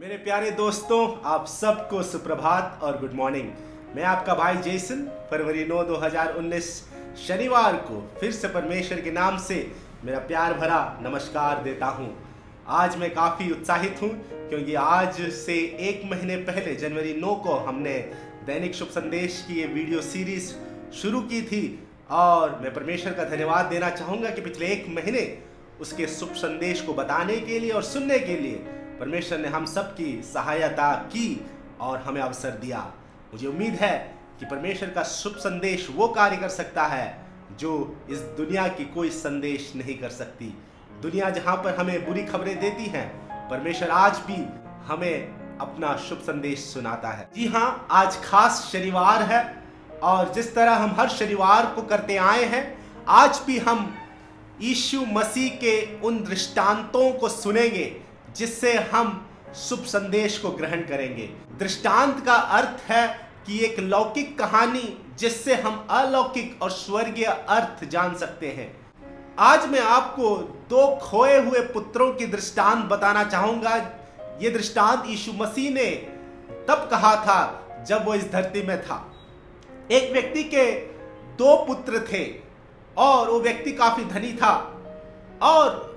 मेरे प्यारे दोस्तों, आप सबको सुप्रभात और गुड मॉर्निंग मैं आपका भाई जेसन, फरवरी 9 2019 शनिवार को फिर से परमेश्वर के नाम से मेरा प्यार भरा नमस्कार देता हूँ। आज मैं काफ़ी उत्साहित हूँ, क्योंकि आज से एक महीने पहले, जनवरी 9 को हमने दैनिक शुभ संदेश की ये वीडियो सीरीज़ शुरू की थी, और मैं परमेश्वर का धन्यवाद देना चाहूँगा कि पिछले एक महीने उसके शुभ संदेश को बताने के लिए और सुनने के लिए परमेश्वर ने हम सब की सहायता की और हमें अवसर दिया। मुझे उम्मीद है कि परमेश्वर का शुभ संदेश वो कार्य कर सकता है जो इस दुनिया की कोई संदेश नहीं कर सकती। दुनिया जहाँ पर हमें बुरी खबरें देती हैं, परमेश्वर आज भी हमें अपना शुभ संदेश सुनाता है। जी हाँ आज खास शनिवार है और जिस तरह हम हर शनिवार को करते आए हैं, आज भी हम यीशु मसीह के उन दृष्टांतों को सुनेंगे जिससे हम शुभ संदेश को ग्रहण करेंगे। दृष्टांत का अर्थ है कि एक लौकिक कहानी जिससे हम अलौकिक और स्वर्गीय अर्थ जान सकते हैं। आज मैं आपको दो खोए हुए पुत्रों की दृष्टांत बताना चाहूँगा। ये दृष्टांत यीशु मसीह ने तब कहा था जब वो इस धरती में था। एक व्यक्ति के दो पुत्र थे और वो व्यक्ति काफ़ी धनी था और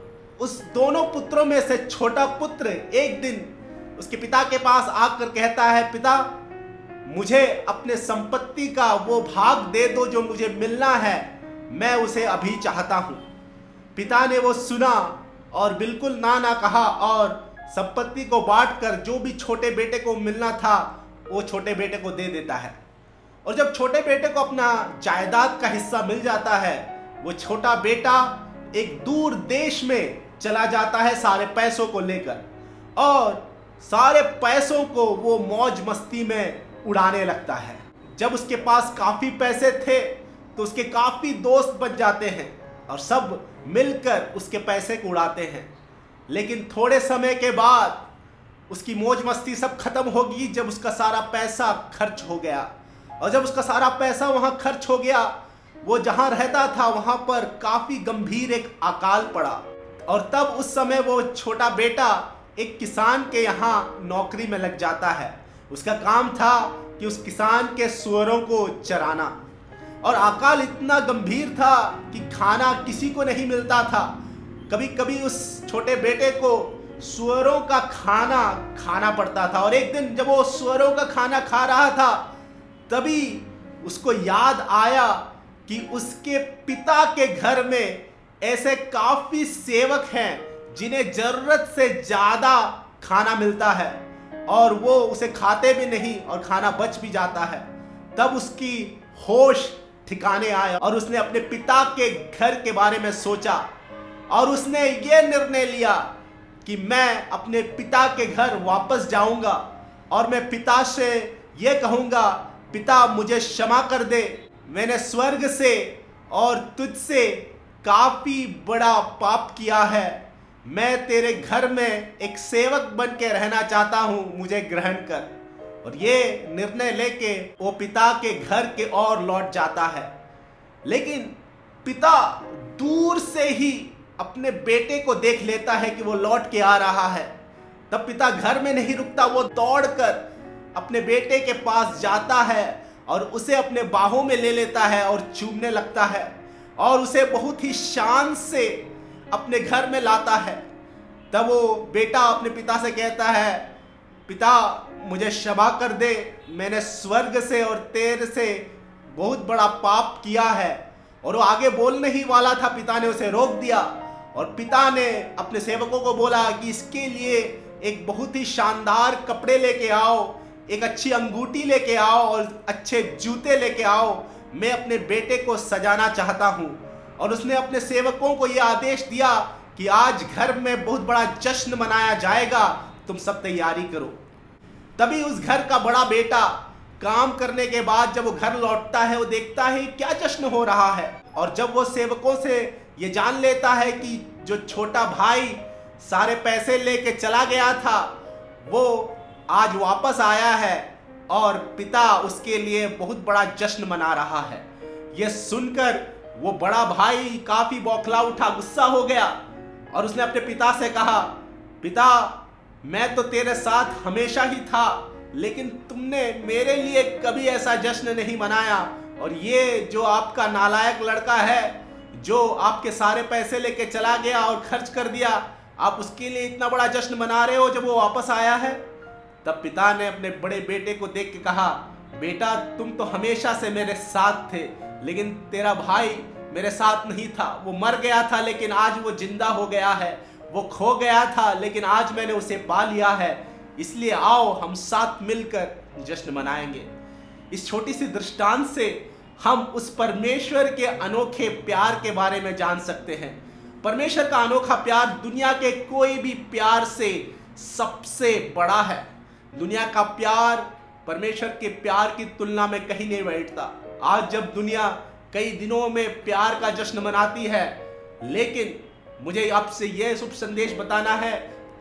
उस दोनों पुत्रों में से छोटा पुत्र एक दिन उसके पिता के पास आकर कहता है, पिता, मुझे अपने संपत्ति का वो भाग दे दो जो मुझे मिलना है, मैं उसे अभी चाहता हूँ। पिता ने वो सुना और बिल्कुल ना ना कहा और संपत्ति को बांट कर जो भी छोटे बेटे को मिलना था, वो छोटे बेटे को दे देता है। और जब छोटे बेटे को अपना जायदाद का हिस्सा मिल जाता है, वो छोटा बेटा एक दूर देश में चला जाता है सारे पैसों को लेकर। और सारे पैसों को वो मौज मस्ती में उड़ाने लगता है। जब उसके पास काफ़ी पैसे थे तो उसके काफ़ी दोस्त बन जाते हैं और सब मिलकर उसके पैसे को उड़ाते हैं। लेकिन थोड़े समय के बाद उसकी मौज मस्ती सब खत्म होगी, जब उसका सारा पैसा खर्च हो गया। और जब उसका सारा पैसा वहाँ खर्च हो गया, वो जहाँ रहता था, वहाँ पर काफ़ी गंभीर एक अकाल पड़ा। और तब उस समय वो छोटा बेटा एक किसान के यहाँ नौकरी में लग जाता है। उसका काम था कि उस किसान के सुअरों को चराना। और अकाल इतना गंभीर था कि खाना किसी को नहीं मिलता था। कभी कभी उस छोटे बेटे को सुअरों का खाना खाना पड़ता था और एक दिन जब वो सुअरों का खाना खा रहा था, तभी उसको याद आया कि उसके पिता के घर में ऐसे काफ़ी सेवक हैं जिन्हें ज़रूरत से ज़्यादा खाना मिलता है और वो उसे खाते भी नहीं और खाना बच भी जाता है। तब उसकी होश ठिकाने आया और उसने अपने पिता के घर के बारे में सोचा और उसने ये निर्णय लिया कि मैं अपने पिता के घर वापस जाऊँगा और मैं पिता से ये कहूँगा, पिता, मुझे क्षमा कर दे। मैंने स्वर्ग से और तुझसे काफ़ी बड़ा पाप किया है। मैं तेरे घर में एक सेवक बन के रहना चाहता हूँ, मुझे ग्रहण कर। और ये निर्णय लेके वो पिता के घर के और लौट जाता है। लेकिन पिता दूर से ही अपने बेटे को देख लेता है कि वो लौट के आ रहा है। तब पिता घर में नहीं रुकता, वो दौड़कर अपने बेटे के पास जाता है और उसे अपने बाहों में ले लेता है और चूमने लगता है। और उसे बहुत ही शान से अपने घर में लाता है। तब वो बेटा अपने पिता से कहता है, पिता, मुझे क्षमा कर दे। मैंने स्वर्ग से और तेर से बहुत बड़ा पाप किया है। और वो आगे बोलने ही वाला था। पिता ने उसे रोक दिया और पिता ने अपने सेवकों को बोला कि इसके लिए एक बहुत ही शानदार कपड़े लेके आओ, एक अच्छी अंगूठी लेके आओ और अच्छे जूते लेके आओ। मैं अपने बेटे को सजाना चाहता हूँ। और उसने अपने सेवकों को यह आदेश दिया कि आज घर में बहुत बड़ा जश्न मनाया जाएगा, तुम सब तैयारी करो। तभी उस घर का बड़ा बेटा काम करने के बाद जब वो घर लौटता है, वो देखता है क्या जश्न हो रहा है। और जब वो सेवकों से ये जान लेता है कि जो छोटा भाई सारे पैसे लेके चला गया था, वो आज वापस आया है। और पिता उसके लिए बहुत बड़ा जश्न मना रहा है। यह सुनकर वो बड़ा भाई काफ़ी बौखला उठा, गुस्सा हो गया और उसने अपने पिता से कहा, पिता, मैं तो तेरे साथ हमेशा ही था, लेकिन तुमने मेरे लिए कभी ऐसा जश्न नहीं मनाया। और ये जो आपका नालायक लड़का है, जो आपके सारे पैसे लेके चला गया और खर्च कर दिया, आप उसके लिए इतना बड़ा जश्न मना रहे हो जब वो वापस आया है? तब पिता ने अपने बड़े बेटे को देख के कहा, बेटा, तुम तो हमेशा से मेरे साथ थे, लेकिन तेरा भाई मेरे साथ नहीं था। वो मर गया था, लेकिन आज वो ज़िंदा हो गया है। वो खो गया था, लेकिन आज मैंने उसे पा लिया है। इसलिए आओ, हम साथ मिलकर जश्न मनाएँगे। इस छोटी सी दृष्टांत से हम उस परमेश्वर के अनोखे प्यार के बारे में जान सकते हैं। परमेश्वर का अनोखा प्यार दुनिया के कोई भी प्यार से सबसे बड़ा है। दुनिया का प्यार परमेश्वर के प्यार की तुलना में कहीं नहीं बैठता। आज जब दुनिया कई दिनों में प्यार का जश्न मनाती है, लेकिन मुझे आपसे यह शुभ संदेश बताना है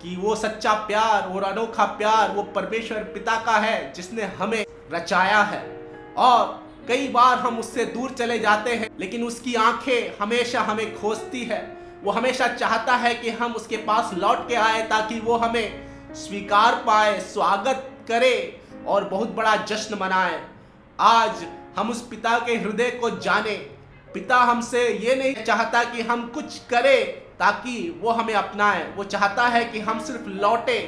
कि वो सच्चा प्यार, और अनोखा प्यार वो परमेश्वर पिता का है जिसने हमें रचाया है। और कई बार हम उससे दूर चले जाते हैं, लेकिन उसकी आँखें हमेशा हमें खोजती है। वो हमेशा चाहता है कि हम उसके पास लौट के आए ताकि वो हमें स्वीकार पाए, स्वागत करे और बहुत बड़ा जश्न मनाए। आज हम उस पिता के हृदय को जाने। पिता हमसे ये नहीं चाहता कि हम कुछ करें ताकि वो हमें अपनाए। वो चाहता है कि हम सिर्फ़ लौटे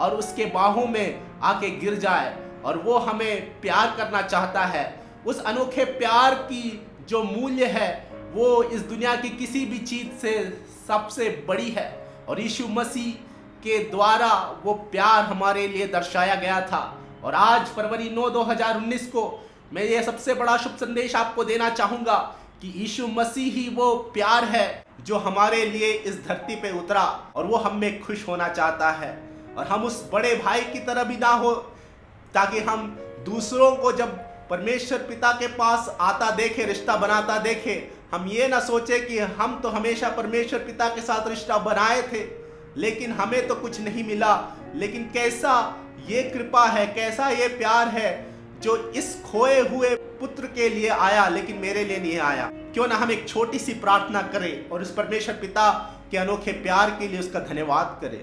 और उसके बाहों में आके गिर जाए और वो हमें प्यार करना चाहता है। उस अनोखे प्यार की जो मूल्य है, वो इस दुनिया की किसी भी चीज़ से सबसे बड़ी है और यीशु मसीह के द्वारा वो प्यार हमारे लिए दर्शाया गया था। और आज फरवरी 9 2019 को मैं ये सबसे बड़ा शुभ संदेश आपको देना चाहूँगा कि यीशु मसीह ही वो प्यार है जो हमारे लिए इस धरती पे उतरा और वो हम में खुश होना चाहता है। और हम उस बड़े भाई की तरह भी ना हो, ताकि हम दूसरों को जब परमेश्वर पिता के पास आता देखे, रिश्ता बनाता देखे, हम ये ना सोचे कि हम तो हमेशा परमेश्वर पिता के साथ रिश्ता बनाए थे लेकिन हमें तो कुछ नहीं मिला। लेकिन कैसा ये कृपा है, कैसा ये प्यार है जो इस खोए हुए पुत्र के लिए आया, लेकिन मेरे लिए नहीं आया। क्यों ना हम एक छोटी सी प्रार्थना करें और उस परमेश्वर पिता के अनोखे प्यार के लिए उसका धन्यवाद करें।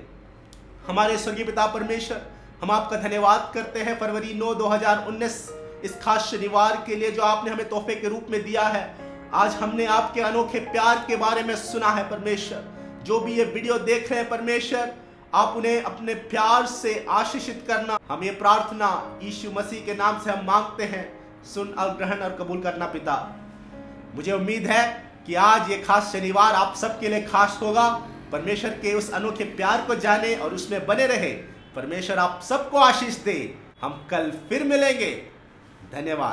हमारे स्वर्गीय पिता परमेश्वर, हम आपका धन्यवाद करते हैं फरवरी 9 2019 इस खास शनिवार के लिए जो आपने हमें तोहफे के रूप में दिया है। आज हमने आपके अनोखे प्यार के बारे में सुना है परमेश्वर। जो भी ये वीडियो देख रहे हैं परमेश्वर, आप उन्हें अपने प्यार से आशीषित करना, हम ये प्रार्थना यीशु मसीह के नाम से हम मांगते हैं। सुन और ग्रहण और कबूल करना पिता। मुझे उम्मीद है कि आज ये खास शनिवार आप सबके लिए खास होगा। परमेश्वर के उस अनोखे प्यार को जाने और उसमें बने रहे। परमेश्वर आप सबको आशीष दे। हम कल फिर मिलेंगे। धन्यवाद।